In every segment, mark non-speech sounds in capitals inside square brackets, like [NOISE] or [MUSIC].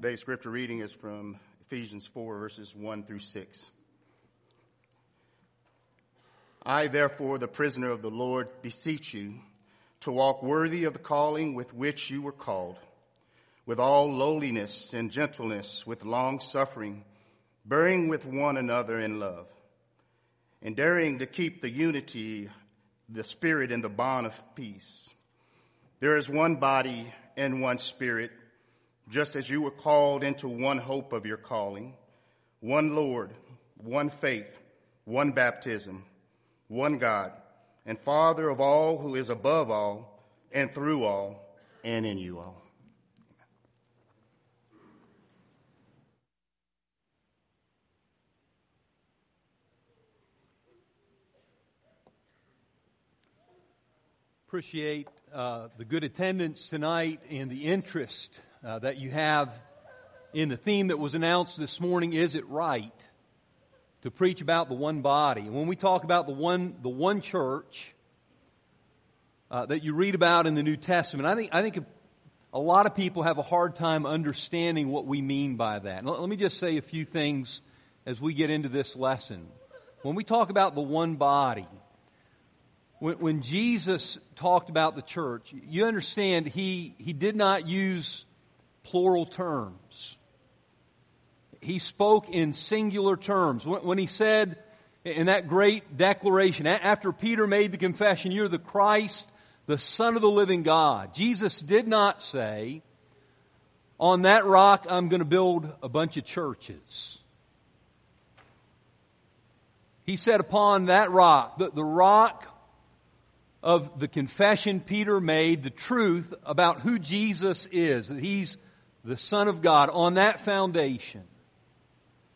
Today's scripture reading is from Ephesians 4, verses 1 through 6. I, therefore, the prisoner of the Lord, beseech you to walk worthy of the calling with which you were called, with all lowliness and gentleness, with long suffering, bearing with one another in love, endeavoring to keep the unity, the spirit, and the bond of peace. There is one body and one spirit, just as you were called into one hope of your calling, one Lord, one faith, one baptism, one God, and Father of all who is above all and through all and in you all. Appreciate uh, the good attendance tonight and the interest uh, that you have in the theme that was announced this morning. Is it right to preach about the one body? And when we talk about the one, the one church uh, that you read about in the New Testament, I think I think a lot of people have a hard time understanding what we mean by that. Let, let me just say a few things as we get into this lesson. When we talk about the one body, when, when Jesus talked about the church, you understand he, he did not use plural terms. He spoke in singular terms. When, he said in that great declaration, after Peter made the confession, you're the Christ, the Son of the living God, Jesus did not say, on that rock I'm going to build a bunch of churches. He said upon that rock, the, the rock of the confession Peter made, the truth about who Jesus is, that he's the Son of God, on that foundation,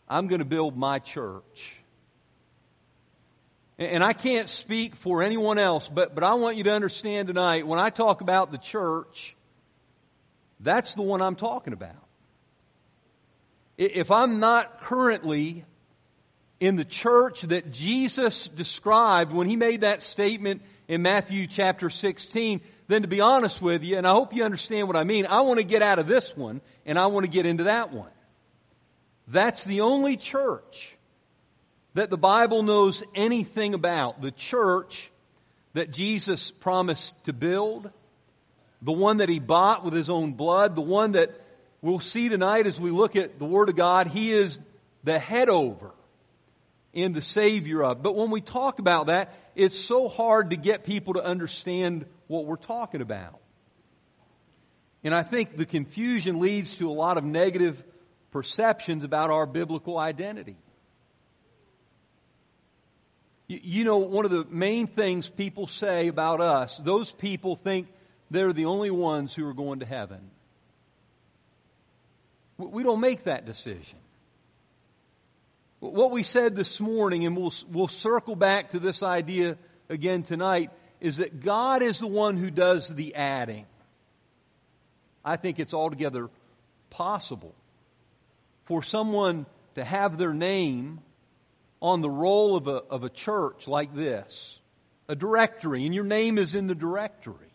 I'm going to build my church. And I can't speak for anyone else, but, but I want you to understand tonight, when I talk about the church, that's the one I'm talking about. If I'm not currently in the church that Jesus described when he made that statement in Matthew chapter 16, then to be honest with you, and I hope you understand what I mean, I want to get out of this one and I want to get into that one. That's the only church that the Bible knows anything about. The church that Jesus promised to build, the one that he bought with his own blood, the one that we'll see tonight as we look at the Word of God, he is the head over in the Savior of. But when we talk about that, it's so hard to get people to understand what we're talking about. And I think the confusion leads to a lot of negative perceptions about our biblical identity. You, know, one of the main things people say about us, those people think they're the only ones who are going to heaven. We don't make that decision. What we said this morning, and we'll, we'll circle back to this idea again tonight, is that God is the one who does the adding. I think it's altogether possible for someone to have their name on the roll of a, of a church like this, a directory, and your name is in the directory.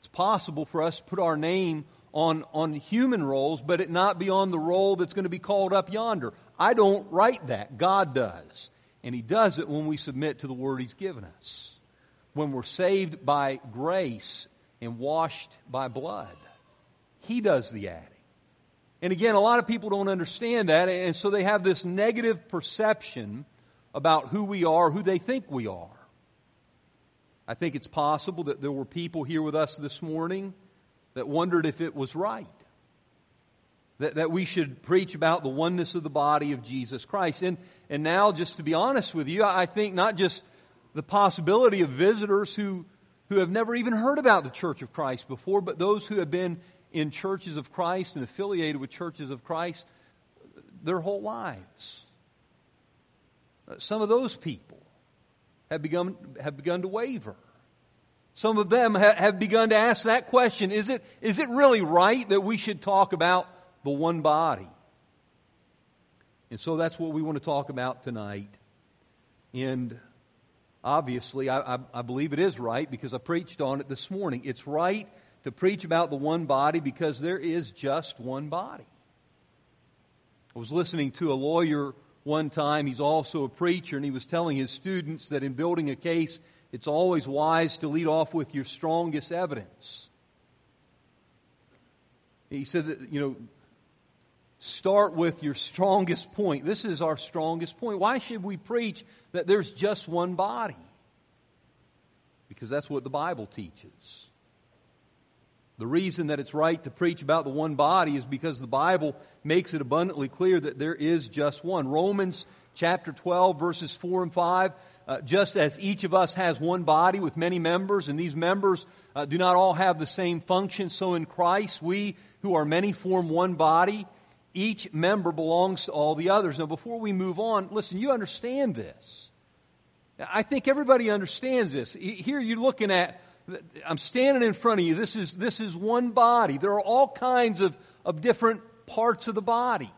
It's possible for us to put our name on, on human rolls, but it not be on the roll that's going to be called up yonder. I don't write that. God does. And He does it when we submit to the Word He's given us. When we're saved by grace and washed by blood. He does the adding. And again, a lot of people don't understand that, and so they have this negative perception about who we are, who they think we are. I think it's possible that there were people here with us this morning that wondered if it was right that, that we should preach about the oneness of the body of Jesus Christ. And, and now, just to be honest with you, I think not just the possibility of visitors who, who have never even heard about the Church of Christ before, but those who have been in churches of Christ and affiliated with churches of Christ their whole lives. Uh, some of those people have begun, have begun to waver. Some of them have begun to ask that question, is it, is it really right that we should talk about the one body. And so that's what we want to talk about tonight. And obviously, I, I, I, believe it is right because I preached on it this morning. It's right to preach about the one body because there is just one body. I was listening to a lawyer one time. He's also a preacher, and he was telling his students that in building a case, it's always wise to lead off with your strongest evidence. He said that, you know, start with your strongest point. This is our strongest point. Why should we preach that there's just one body? Because that's what the Bible teaches. The reason that it's right to preach about the one body is because the Bible makes it abundantly clear that there is just one. Romans chapter 12 verses 4 and 5, uh, just as each of us has one body with many members and these members uh, do not all have the same function, so in Christ we who are many form one body each member belongs to all the others. Now, before we move on, listen, you understand this. I think everybody understands this. Here you're looking at, I'm standing in front of you. This is, this is one body. There are all kinds of, of different parts of the body.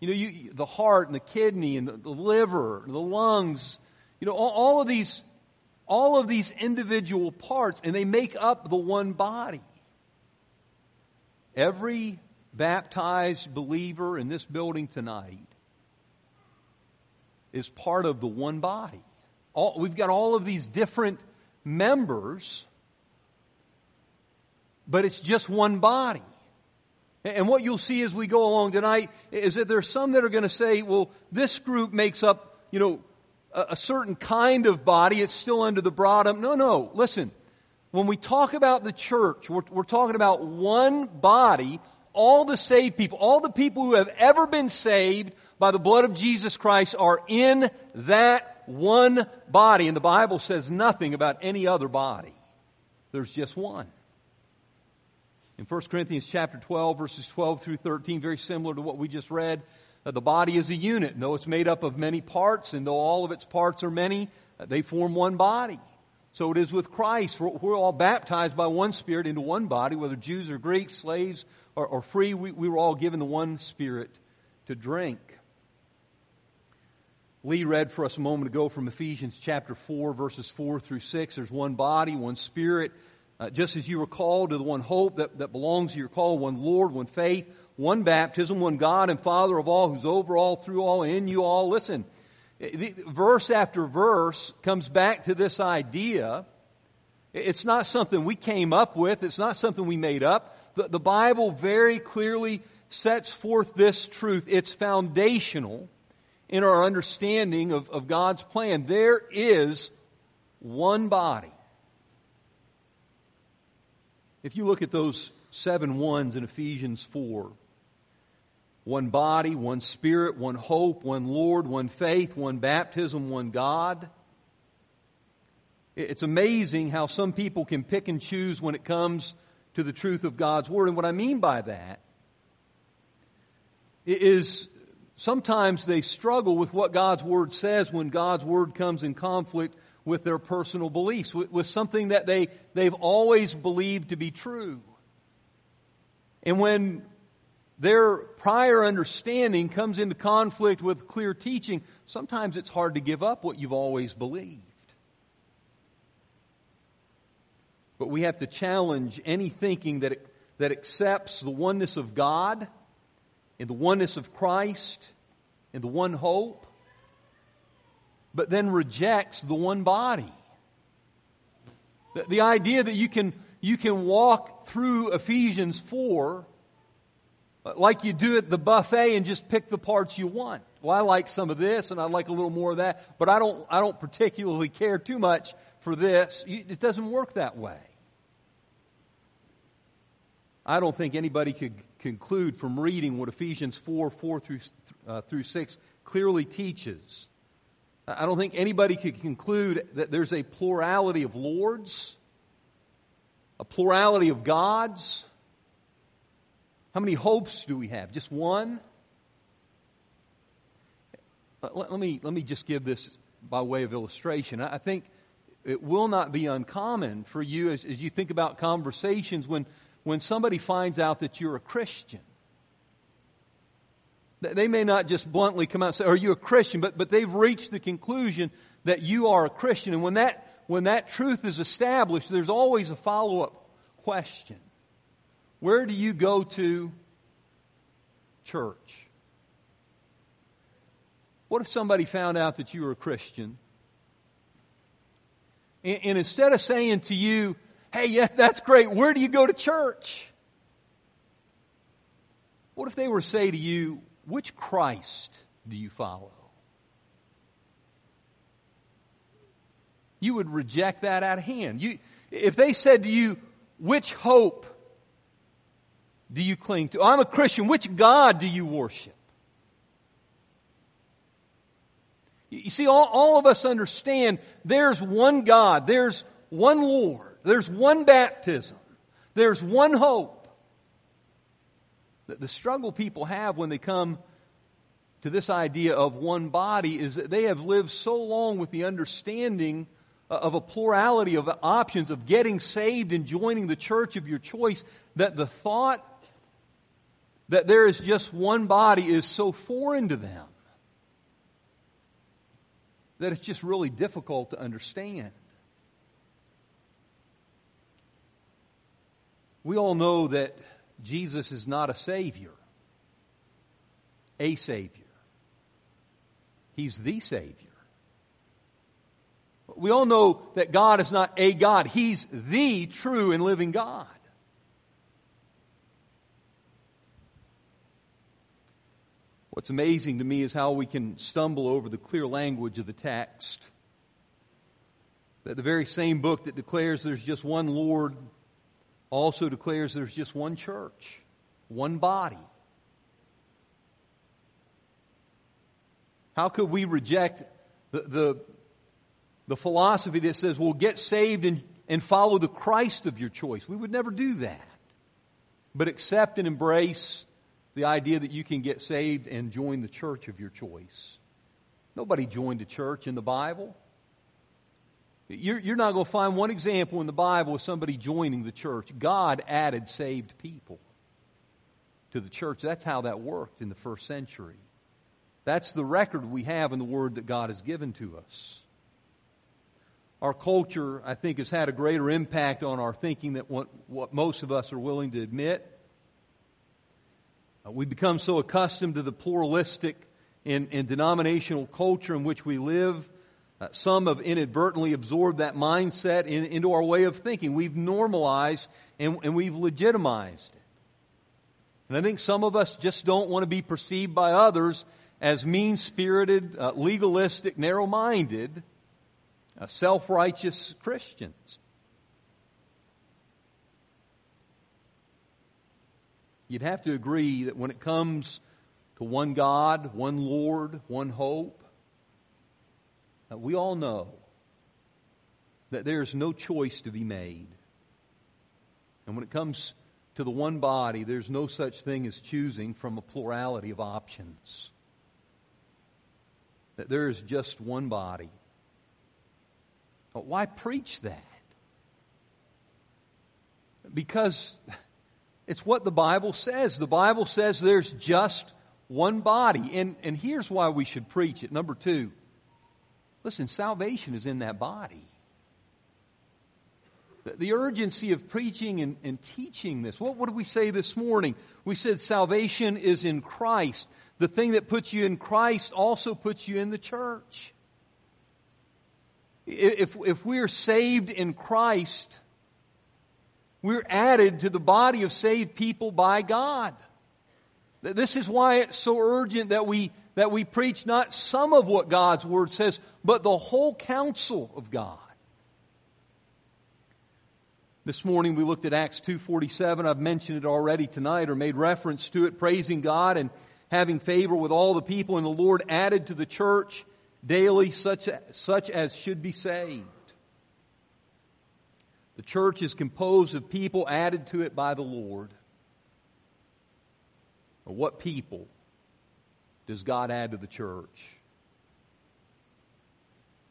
You know, you, the heart and the kidney and the, liver, the lungs, you know, all, all of these, all of these individual parts, and they make up the one body. Every baptized believer in this building tonight is part of the one body. All, we've got all of these different members, but it's just one body. And what you'll see as we go along tonight is that there's some that are going to say, well, this group makes up, you know, a, a certain kind of body. It's still under the broad. Um, no, no. Listen. When we talk about the church, we're, we're talking about one body all the saved people, all the people who have ever been saved by the blood of Jesus Christ are in that one body. And the Bible says nothing about any other body. There's just one. In 1 Corinthians chapter 12 verses 12 through 13, very similar to what we just read, the body is a unit. And though it's made up of many parts, and though all of its parts are many, they form one body. So it is with Christ. We're, we're, all baptized by one Spirit into one body, whether Jews or Greeks, slaves or, or free. We, we were all given the one Spirit to drink. Lee read for us a moment ago from Ephesians chapter 4, verses 4 through 6. There's one body, one Spirit. Uh, just as you were called to the one hope that, that belongs to your call, one Lord, one faith, one baptism, one God and Father of all, who's over all, through all, and in you all. Listen, verse after verse comes back to this idea. It's not something we came up with. It's not something we made up. The, the Bible very clearly sets forth this truth. It's foundational in our understanding of, of God's plan. There is one body. If you look at those seven ones in Ephesians 4, one body, one spirit, one hope, one Lord, one faith, one baptism, one God. It's amazing how some people can pick and choose when it comes to the truth of God's Word. And what I mean by that is sometimes they struggle with what God's Word says when God's Word comes in conflict with their personal beliefs, with, with something that they, they've always believed to be true. And when their prior understanding comes into conflict with clear teaching, sometimes it's hard to give up what you've always believed. But we have to challenge any thinking that, that accepts the oneness of God and the oneness of Christ and the one hope, but then rejects the one body. The, the idea that you can, you can walk through Ephesians 4 like you do at the buffet and just pick the parts you want. Well, I like some of this and I like a little more of that, but I don't, I don't particularly care too much for this. It doesn't work that way. I don't think anybody could conclude from reading what Ephesians 4, 4 through, uh, through 6 clearly teaches. I don't think anybody could conclude that there's a plurality of lords, a plurality of gods, how many hopes do we have? Just one? Let, me, let me just give this by way of illustration. I think it will not be uncommon for you as, as you think about conversations when, when somebody finds out that you're a Christian. They may not just bluntly come out and say, are you a Christian? But, but they've reached the conclusion that you are a Christian. And when that, when that truth is established, there's always a follow-up question. Where do you go to church? What if somebody found out that you were a Christian? And, and instead of saying to you, hey, yeah, that's great, where do you go to church? What if they were to say to you, which Christ do you follow? You would reject that out of hand. You, if they said to you, which hope do you cling to? I'm a Christian. Which God do you worship? You see, all, all of us understand there's one God, there's one Lord, there's one baptism, there's one hope. The, the struggle people have when they come to this idea of one body is that they have lived so long with the understanding of a plurality of options of getting saved and joining the church of your choice that the thought that there is just one body is so foreign to them that it's just really difficult to understand. We all know that Jesus is not a Savior, a Savior. He's the Savior. We all know that God is not a God. He's the true and living God. What's amazing to me is how we can stumble over the clear language of the text. That the very same book that declares there's just one Lord also declares there's just one church, one body. How could we reject the, the, the philosophy that says, well, get saved and, and follow the Christ of your choice? We would never do that. But accept and embrace the idea that you can get saved and join the church of your choice. Nobody joined a church in the Bible. You're, you're not going to find one example in the Bible of somebody joining the church. God added saved people to the church. That's how that worked in the first century. That's the record we have in the Word that God has given to us. Our culture, I think, has had a greater impact on our thinking than what, what most of us are willing to admit. Uh, we become so accustomed to the pluralistic and, and denominational culture in which we live. Uh, some have inadvertently absorbed that mindset in, into our way of thinking. We've normalized and, and we've legitimized it. And I think some of us just don't want to be perceived by others as mean spirited, uh, legalistic, narrow minded, uh, self righteous Christians. You'd have to agree that when it comes to one God, one Lord, one hope, uh, we all know that there's no choice to be made. And when it comes to the one body, there's no such thing as choosing from a plurality of options. That there is just one body. But why preach that? Because it's what the Bible says. The Bible says there's just one body. And, and here's why we should preach it. Number two, listen, salvation is in that body. The, the urgency of preaching and, and teaching this. What, what did we say this morning? We said salvation is in Christ. The thing that puts you in Christ also puts you in the church. If, if we're saved in Christ, we're added to the body of saved people by God. This is why it's so urgent that we, that we preach not some of what God's Word says, but the whole counsel of God. This morning we looked at Acts 2.47. I've mentioned it already tonight or made reference to it, praising God and having favor with all the people and the Lord added to the church daily such, such as should be saved. The church is composed of people added to it by the Lord. Or what people does God add to the church?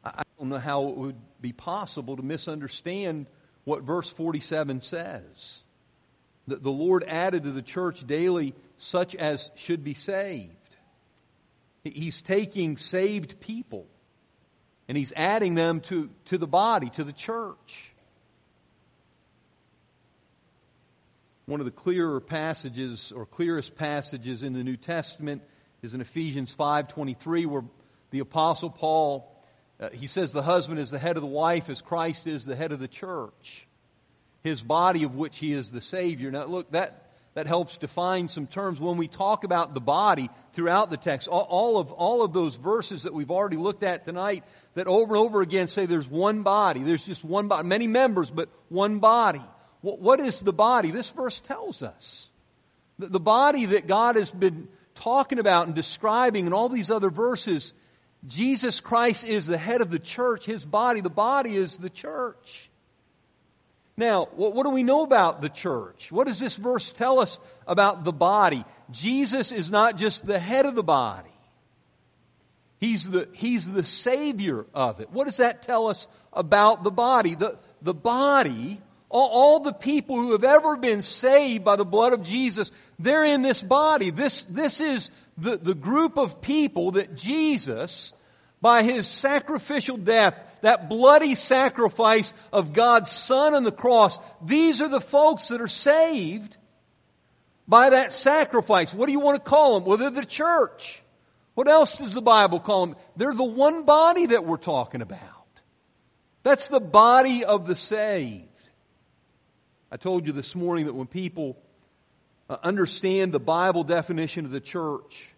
I don't know how it would be possible to misunderstand what verse 47 says. That the Lord added to the church daily such as should be saved. He's taking saved people and he's adding them to, to the body, to the church. One of the clearer passages or clearest passages in the New Testament is in Ephesians 5:23 where The Apostle Paul, uh, he says the husband is the head of the wife as Christ is the head of the church. His body of which he is the Savior. Now look, that, that helps define some terms. When we talk about the body throughout the text, all, all, of, all of those verses that we've already looked at tonight that over and over again say there's one body. There's just one body. Many members, but one body. What, is the body? This verse tells us. The, body that God has been talking about and describing in all these other verses, Jesus Christ is the head of the church, His body. The body is the church. Now, what, what, do we know about the church? What does this verse tell us about the body? Jesus is not just the head of the body. He's the, he's the savior of it. What does that tell us about the body? The, the body, all, all the people who have ever been saved by the blood of Jesus, they're in this body. This, this is the, the group of people that Jesus, by his sacrificial death, that bloody sacrifice of God's Son on the cross, these are the folks that are saved by that sacrifice. What do you want to call them? Well, they're the church. What else does the Bible call them? They're the one body that we're talking about. That's the body of the saved. I told you this morning that when people uh, understand the Bible definition of the church,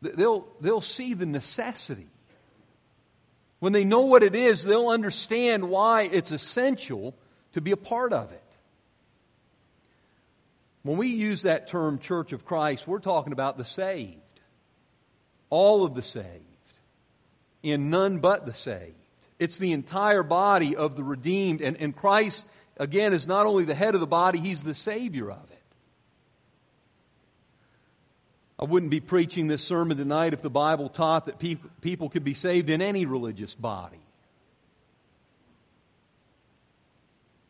they'll, they'll see the necessity. When they know what it is, they'll understand why it's essential to be a part of it. When we use that term Church of Christ, we're talking about the saved. All of the saved. And none but the saved. It's the entire body of the redeemed. And, and Christ, again, is not only the head of the body, He's the Savior of it. I wouldn't be preaching this sermon tonight if the Bible taught that people, people could be saved in any religious body.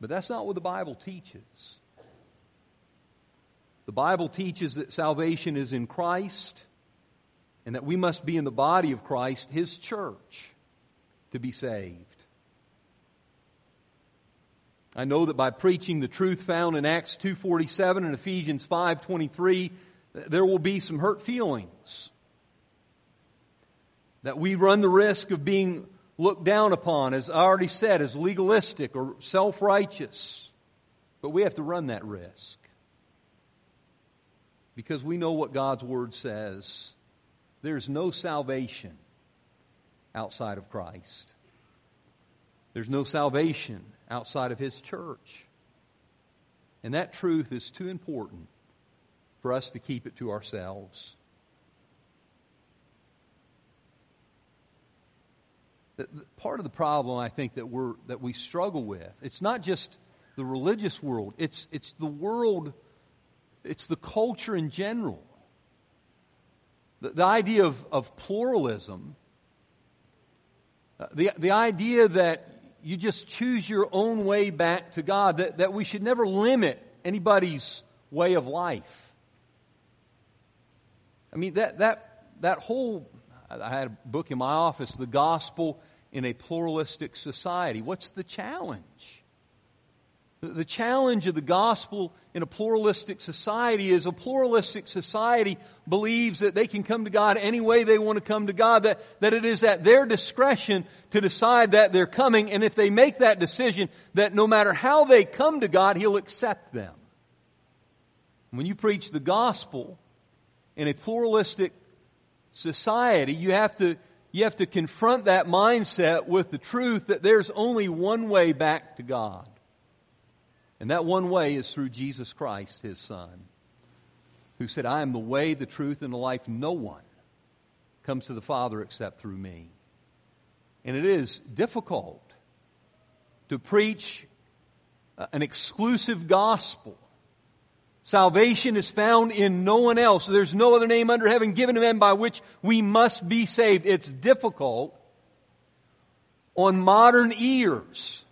But that's not what the Bible teaches. The Bible teaches that salvation is in Christ and that we must be in the body of Christ, His church, to be saved. I know that by preaching the truth found in Acts 2.47 and Ephesians 5.23, there will be some hurt feelings. That we run the risk of being looked down upon, as I already said, as legalistic or self-righteous. But we have to run that risk because we know what God's Word says. There's no salvation outside of Christ. There's no salvation outside of His church. And that truth is too important for us to keep it to ourselves. part of the problem I think that we're that we struggle with, it's not just the religious world, it's it's the world it's the culture in general. The, the idea of, of pluralism, Uh, the, the idea that you just choose your own way back to God, that, that we should never limit anybody's way of life. I mean, that, that, that whole, I had a book in my office, The Gospel in a Pluralistic Society. What's the challenge? The challenge of the gospel in a pluralistic society is a pluralistic society believes that they can come to God any way they want to come to God, that, that it is at their discretion to decide that they're coming, and if they make that decision, that no matter how they come to God, He'll accept them. When you preach the gospel in a pluralistic society, you have to, you have to confront that mindset with the truth that there's only one way back to God. And that one way is through Jesus Christ, his son, who said, I am the way, the truth, and the life. No one comes to the Father except through me. And it is difficult to preach uh, an exclusive gospel. Salvation is found in no one else. There's no other name under heaven given to men by which we must be saved. It's difficult on modern ears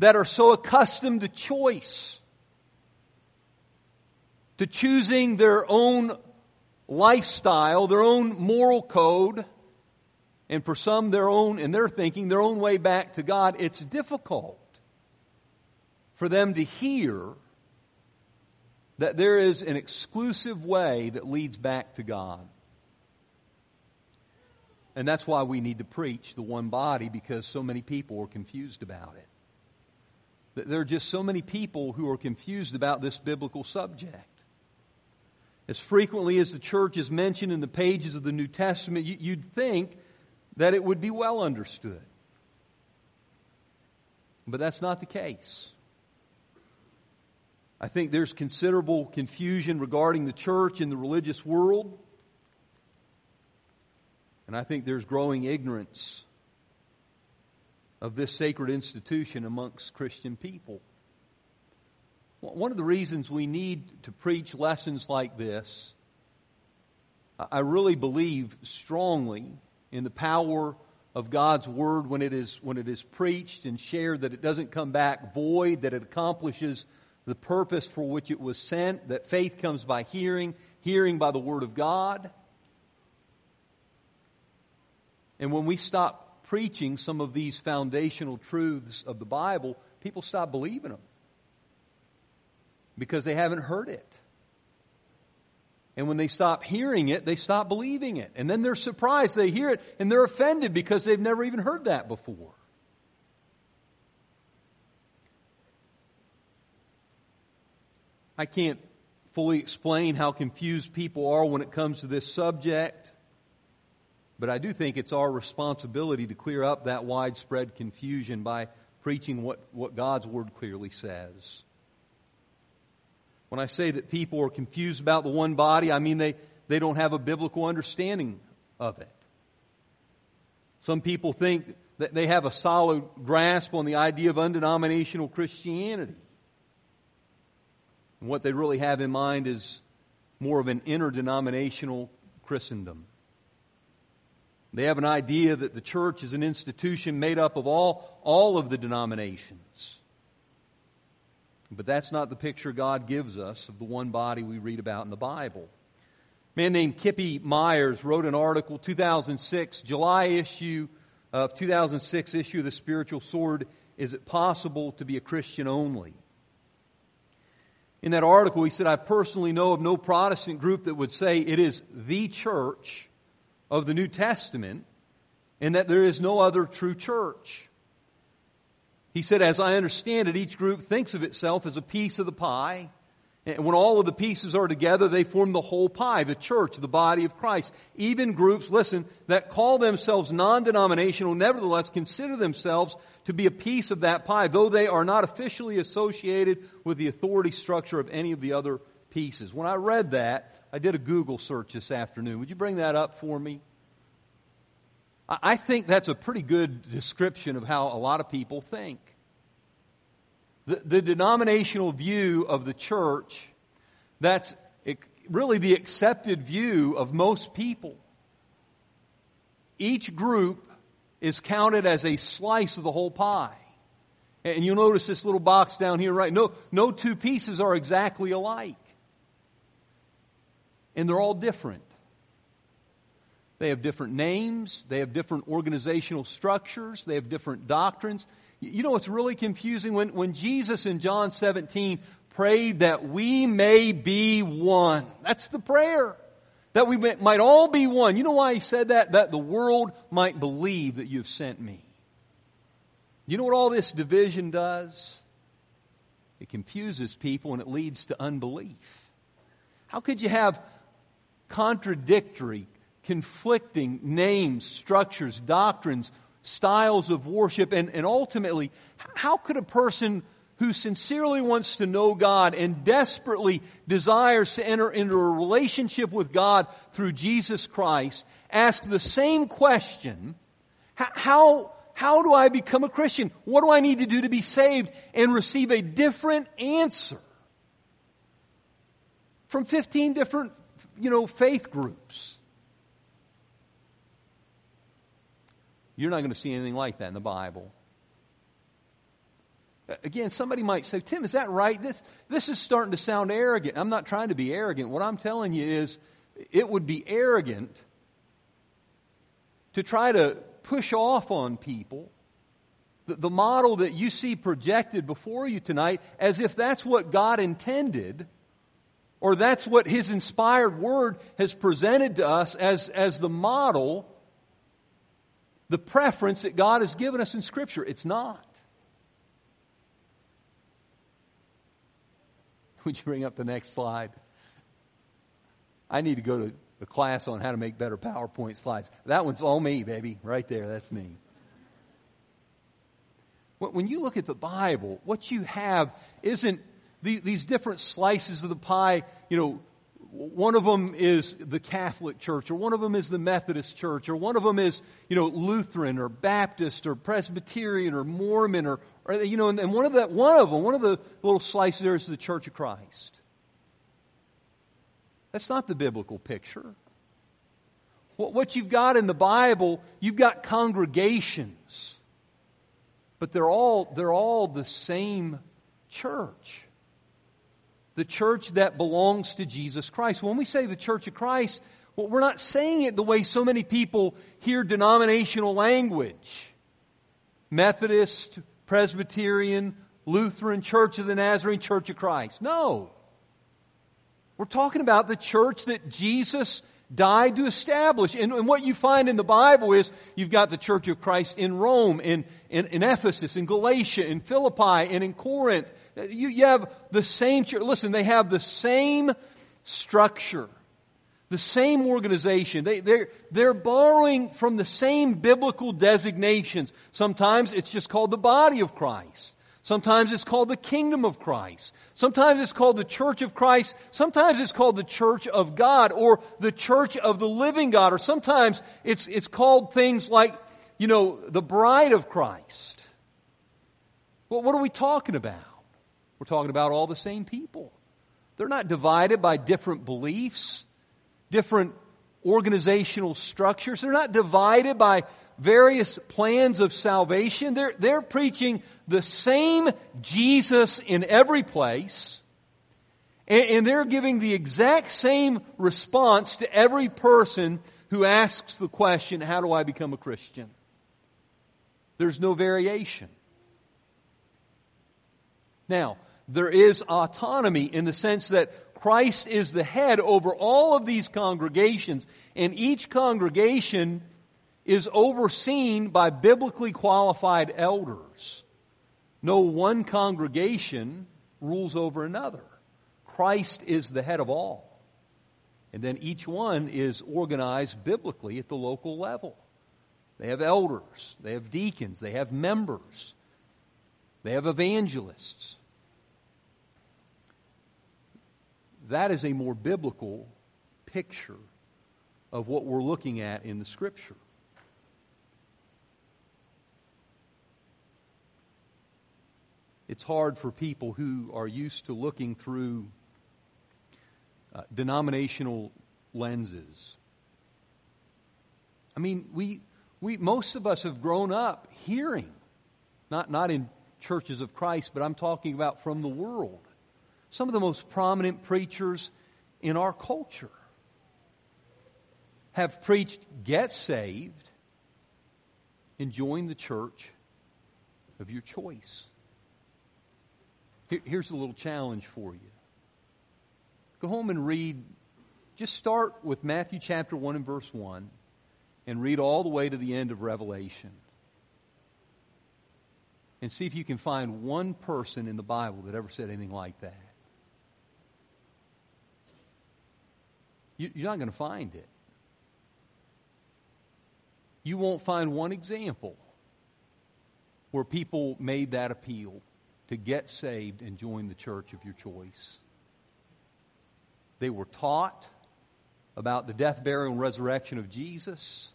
that are so accustomed to choice, to choosing their own lifestyle, their own moral code, and for some their own, in their thinking, their own way back to God, it's difficult for them to hear that there is an exclusive way that leads back to God. And that's why we need to preach the one body because so many people are confused about it. There are just so many people who are confused about this biblical subject. As frequently as the church is mentioned in the pages of the New Testament, you'd think that it would be well understood. But that's not the case. I think there's considerable confusion regarding the church in the religious world. And I think there's growing ignorance of this sacred institution amongst Christian people. One of the reasons we need to preach lessons like this, I really believe strongly in the power of God's Word when it is, when it is preached and shared, that it doesn't come back void, that it accomplishes the purpose for which it was sent, that faith comes by hearing, hearing by the Word of God. And when we stop preaching some of these foundational truths of the Bible, people stop believing them because they haven't heard it. And when they stop hearing it, they stop believing it. And then they're surprised they hear it and they're offended because they've never even heard that before. I can't fully explain how confused people are when it comes to this subject, but I do think it's our responsibility to clear up that widespread confusion by preaching what, what God's Word clearly says. When I say that people are confused about the one body, I mean they, they don't have a biblical understanding of it. Some people think that they have a solid grasp on the idea of undenominational Christianity. And what they really have in mind is more of an interdenominational Christendom. They have an idea that the church is an institution made up of all, all of the denominations. But that's not the picture God gives us of the one body we read about in the Bible. A man named Kippy Myers wrote an article, 2006, July issue of 2006 issue of the Spiritual Sword, Is It Possible to Be a Christian Only? In that article, he said, I personally know of no Protestant group that would say it is the church of the New Testament and that there is no other true church. He said, as I understand it, each group thinks of itself as a piece of the pie. And when all of the pieces are together, they form the whole pie, the church, the body of Christ. Even groups, listen, that call themselves non-denominational, nevertheless consider themselves to be a piece of that pie, though they are not officially associated with the authority structure of any of the other pieces. When I read that, I did a Google search this afternoon. Would you bring that up for me? I think that's a pretty good description of how a lot of people think. The, the denominational view of the church, that's really the accepted view of most people. Each group is counted as a slice of the whole pie. And you'll notice this little box down here, right? No, no two pieces are exactly alike. And they're all different. They have different names. They have different organizational structures. They have different doctrines. You know what's really confusing? When, when Jesus in John 17 prayed that we may be one. That's the prayer. That we might all be one. You know why he said that? That the world might believe that you've sent me. You know what all this division does? It confuses people and it leads to unbelief. How could you have contradictory, conflicting names, structures, doctrines, styles of worship, and, and ultimately, how could a person who sincerely wants to know God and desperately desires to enter into a relationship with God through Jesus Christ ask the same question, how, how do I become a Christian? What do I need to do to be saved? And receive a different answer from 15 different, you know, faith groups. You're not going to see anything like that in the Bible. Again, somebody might say, Tim, is that right? This, this is starting to sound arrogant. I'm not trying to be arrogant. What I'm telling you is it would be arrogant to try to push off on people the, the model that you see projected before you tonight as if that's what God intended or that's what His inspired Word has presented to us as, as the model, the preference that God has given us in Scripture. It's not. [LAUGHS] Would you bring up the next slide? I need to go to a class on how to make better PowerPoint slides. That one's all me, baby. Right there. That's me. When you look at the Bible, what you have isn't these different slices of the pie, you know, one of them is the Catholic Church, or one of them is the Methodist Church, or one of them is, you know, Lutheran, or Baptist, or Presbyterian, or Mormon, or, or you know, and, and one of that, one of them, one of the little slices there is the Church of Christ. That's not the biblical picture. What, what you've got in the Bible, you've got congregations, but they're all, they're all the same church the church that belongs to Jesus Christ. When we say the church of Christ, well, we're not saying it the way so many people hear denominational language. Methodist, Presbyterian, Lutheran, Church of the Nazarene, Church of Christ. No. We're talking about the church that Jesus died to establish. And, and, what you find in the Bible is you've got the Church of Christ in Rome, in, in, in Ephesus, in Galatia, in Philippi, and in Corinth. You, you have the same church. Listen, they have the same structure, the same organization. They, they're, they're borrowing from the same biblical designations. Sometimes it's just called the body of Christ. Sometimes it's called the kingdom of Christ. Sometimes it's called the church of Christ. Sometimes it's called the church of God or the church of the living God. Or sometimes it's, it's called things like, you know, the bride of Christ. Well, what are we talking about? We're talking about all the same people. They're not divided by different beliefs, different organizational structures. They're not divided by various plans of salvation. They're, they're preaching the same Jesus in every place. And, and they're giving the exact same response to every person who asks the question, how do I become a Christian? There's no variation. Now, there is autonomy in the sense that Christ is the head over all of these congregations, and each congregation is overseen by biblically qualified elders. No one congregation rules over another. Christ is the head of all. And then each one is organized biblically at the local level. They have elders, they have deacons, they have members, they have evangelists. That is a more biblical picture of what we're looking at in the Scripture. It's hard for people who are used to looking through uh, denominational lenses. I mean, we, we, most of us have grown up hearing, not, not in churches of Christ, but I'm talking about from the world some of the most prominent preachers in our culture have preached get saved and join the church of your choice. Here's a little challenge for you. Go home and read, just start with Matthew chapter 1 and verse 1 and read all the way to the end of Revelation. And see if you can find one person in the Bible that ever said anything like that. You're not going to find it. You won't find one example where people made that appeal to get saved and join the church of your choice. They were taught about the death, burial, and resurrection of Jesus.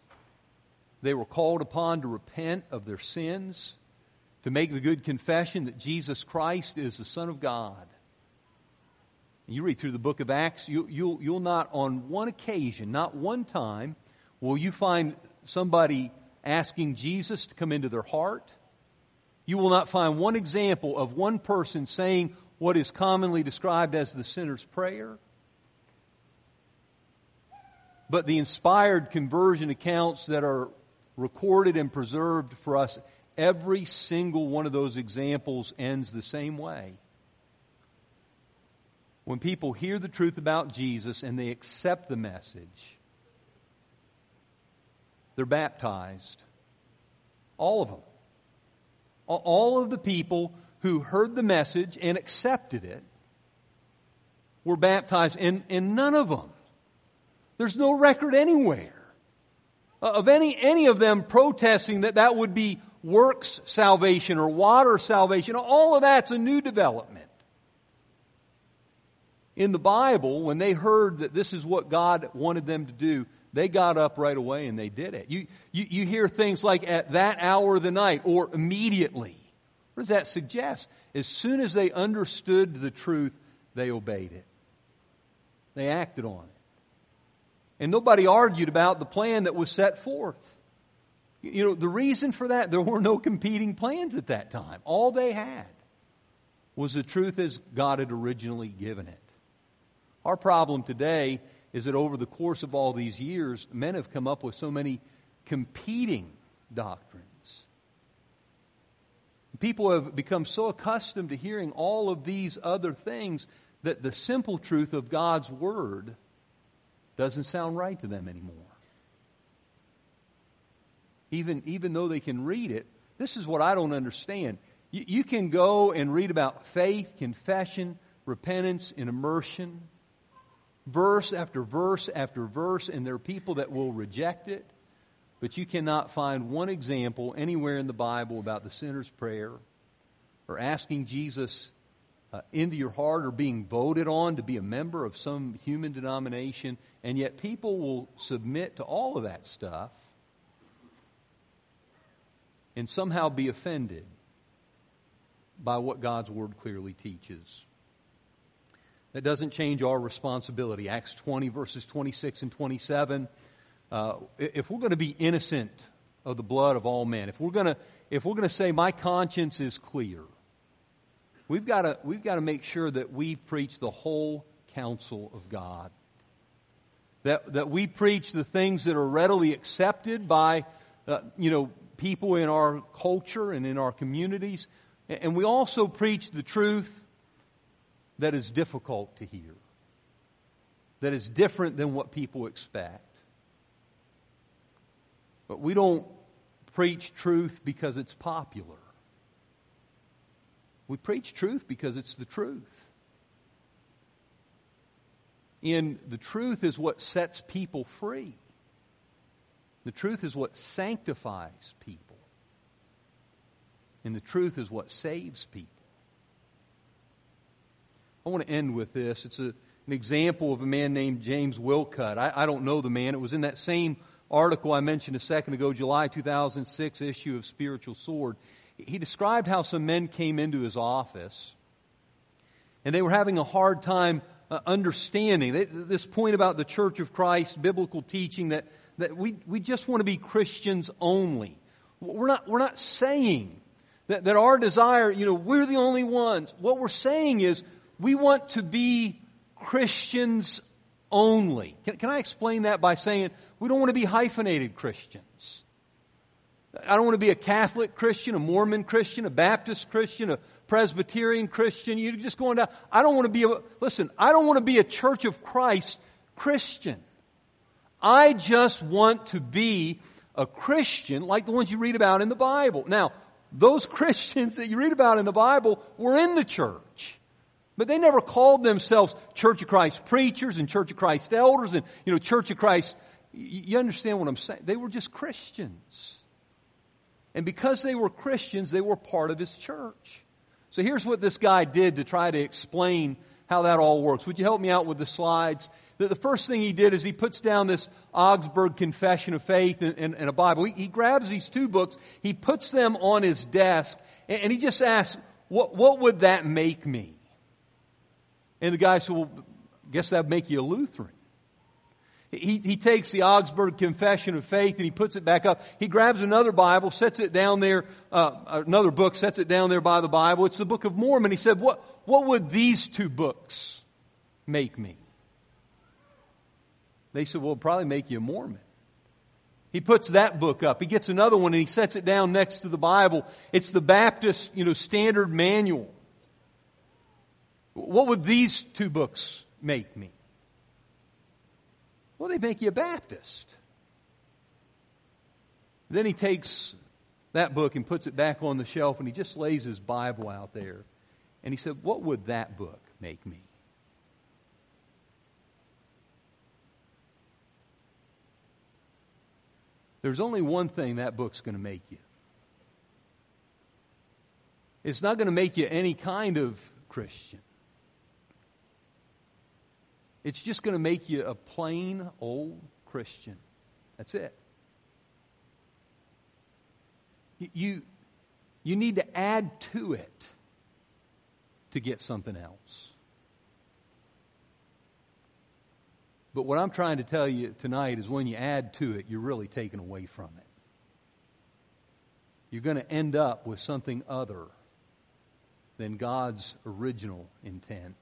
They were called upon to repent of their sins, to make the good confession that Jesus Christ is the Son of God, you read through the book of Acts, you, you'll, you'll not on one occasion, not one time, will you find somebody asking Jesus to come into their heart. You will not find one example of one person saying what is commonly described as the sinner's prayer. But the inspired conversion accounts that are recorded and preserved for us, every single one of those examples ends the same way. When people hear the truth about Jesus and they accept the message, they're baptized. All of them. All of the people who heard the message and accepted it were baptized, and, and none of them. There's no record anywhere of any, any of them protesting that that would be works salvation or water salvation. All of that's a new development. In the Bible, when they heard that this is what God wanted them to do, they got up right away and they did it. You, you, you hear things like at that hour of the night or immediately. What does that suggest? As soon as they understood the truth, they obeyed it. They acted on it. And nobody argued about the plan that was set forth. You know, the reason for that, there were no competing plans at that time. All they had was the truth as God had originally given it. Our problem today is that over the course of all these years, men have come up with so many competing doctrines. People have become so accustomed to hearing all of these other things that the simple truth of God's Word doesn't sound right to them anymore. Even, even though they can read it, this is what I don't understand. You, you can go and read about faith, confession, repentance, and immersion, verse after verse after verse, and there are people that will reject it, but you cannot find one example anywhere in the Bible about the sinner's prayer or asking Jesus uh, into your heart or being voted on to be a member of some human denomination, and yet people will submit to all of that stuff and somehow be offended by what God's Word clearly teaches. That doesn't change our responsibility. Acts 20, verses 26 and 27. Uh, if we're going to be innocent of the blood of all men, if we're going to, if we're going to say my conscience is clear, we've got to, we've got to make sure that we preach the whole counsel of God. That, that we preach the things that are readily accepted by, uh, you know, people in our culture and in our communities. And we also preach the truth that is difficult to hear, that is different than what people expect. But we don't preach truth because it's popular. We preach truth because it's the truth. And the truth is what sets people free. The truth is what sanctifies people. And the truth is what saves people. I want to end with this. It's a, an example of a man named James Wilcutt. I, I don't know the man. It was in that same article I mentioned a second ago, July 2006 issue of Spiritual Sword. He described how some men came into his office and they were having a hard time uh, understanding they, this point about the Church of Christ, biblical teaching that that we, we just want to be Christians only. We're not, we're not saying that, that our desire, you know, we're the only ones. What we're saying is we want to be Christians only. Can, can I explain that by saying we don't want to be hyphenated Christians? I don't want to be a Catholic Christian, a Mormon Christian, a Baptist Christian, a Presbyterian Christian. You're just going down. I don't want to be a, listen, I don't want to be a Church of Christ Christian. I just want to be a Christian like the ones you read about in the Bible. Now, those [LAUGHS] Christians that you read about in the Bible were in the church. But they never called themselves Church of Christ preachers and Church of Christ elders and, you know, Church of Christ. You understand what I'm saying? They were just Christians. And because they were Christians, they were part of his church. So here's what this guy did to try to explain how that all works. Would you help me out with the slides? The, the first thing he did is he puts down this Augsburg Confession of Faith and, a Bible. He, he, grabs these two books, he puts them on his desk, and, and he just asks, what, what would that make me? And the guy said, well, guess that'd make you a Lutheran. He, he takes the Augsburg Confession of Faith and he puts it back up. He grabs another Bible, sets it down there, uh, another book, sets it down there by the Bible. It's the Book of Mormon. He said, what, what would these two books make me? They said, well, probably make you a Mormon. He puts that book up. He gets another one and he sets it down next to the Bible. It's the Baptist, you know, standard manual. What would these two books make me? Well, they make you a Baptist. Then he takes that book and puts it back on the shelf and he just lays his Bible out there. And he said, What would that book make me? There's only one thing that book's going to make you. It's not going to make you any kind of Christian. It's just going to make you a plain old Christian. That's it. You, you need to add to it to get something else. But what I'm trying to tell you tonight is when you add to it, you're really taken away from it. You're going to end up with something other than God's original intent.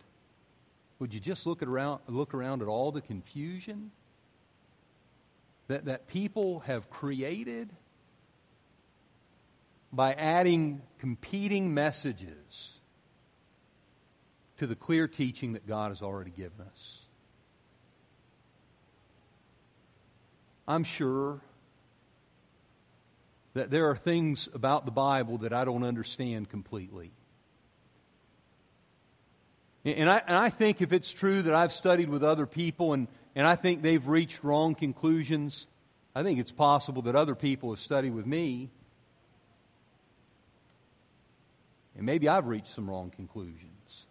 Would you just look around, look around at all the confusion that, that people have created by adding competing messages to the clear teaching that God has already given us? I'm sure that there are things about the Bible that I don't understand completely. And I, and I think if it's true that I've studied with other people and, and I think they've reached wrong conclusions, I think it's possible that other people have studied with me. And maybe I've reached some wrong conclusions.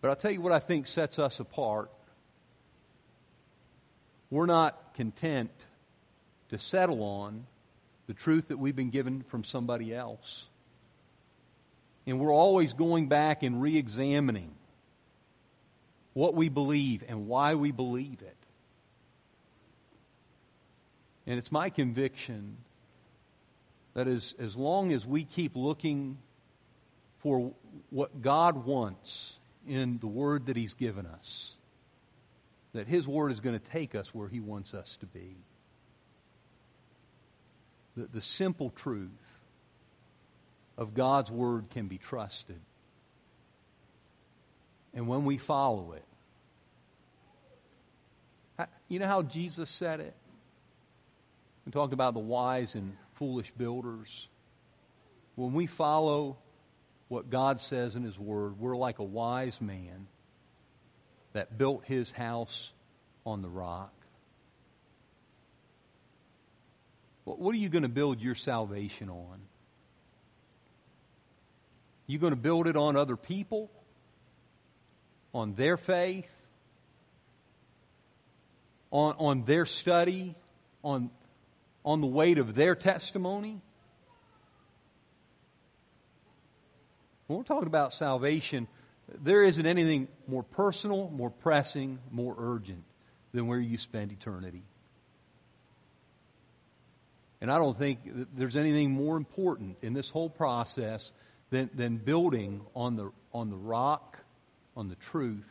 But I'll tell you what I think sets us apart. We're not content to settle on the truth that we've been given from somebody else. And we're always going back and re examining what we believe and why we believe it. And it's my conviction that as, as long as we keep looking for what God wants in the Word that He's given us, that His Word is going to take us where He wants us to be. The, the simple truth of God's Word can be trusted. And when we follow it, you know how Jesus said it? We talked about the wise and foolish builders. When we follow what God says in His Word, we're like a wise man that built his house on the rock. What are you going to build your salvation on? You going to build it on other people? On their faith? On, on their study? On, on the weight of their testimony? When we're talking about salvation, there isn't anything more personal, more pressing, more urgent than where you spend eternity. And I don't think there's anything more important in this whole process than, than building on the, on the rock, on the truth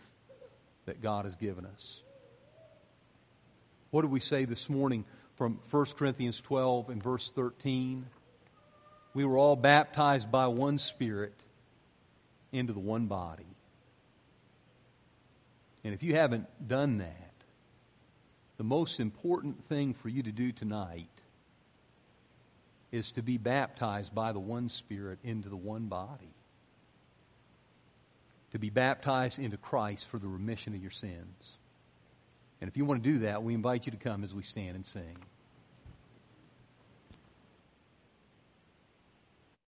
that God has given us. What did we say this morning from 1 Corinthians 12 and verse 13? We were all baptized by one Spirit into the one body. And if you haven't done that, the most important thing for you to do tonight is to be baptized by the one Spirit into the one body. To be baptized into Christ for the remission of your sins. And if you want to do that, we invite you to come as we stand and sing.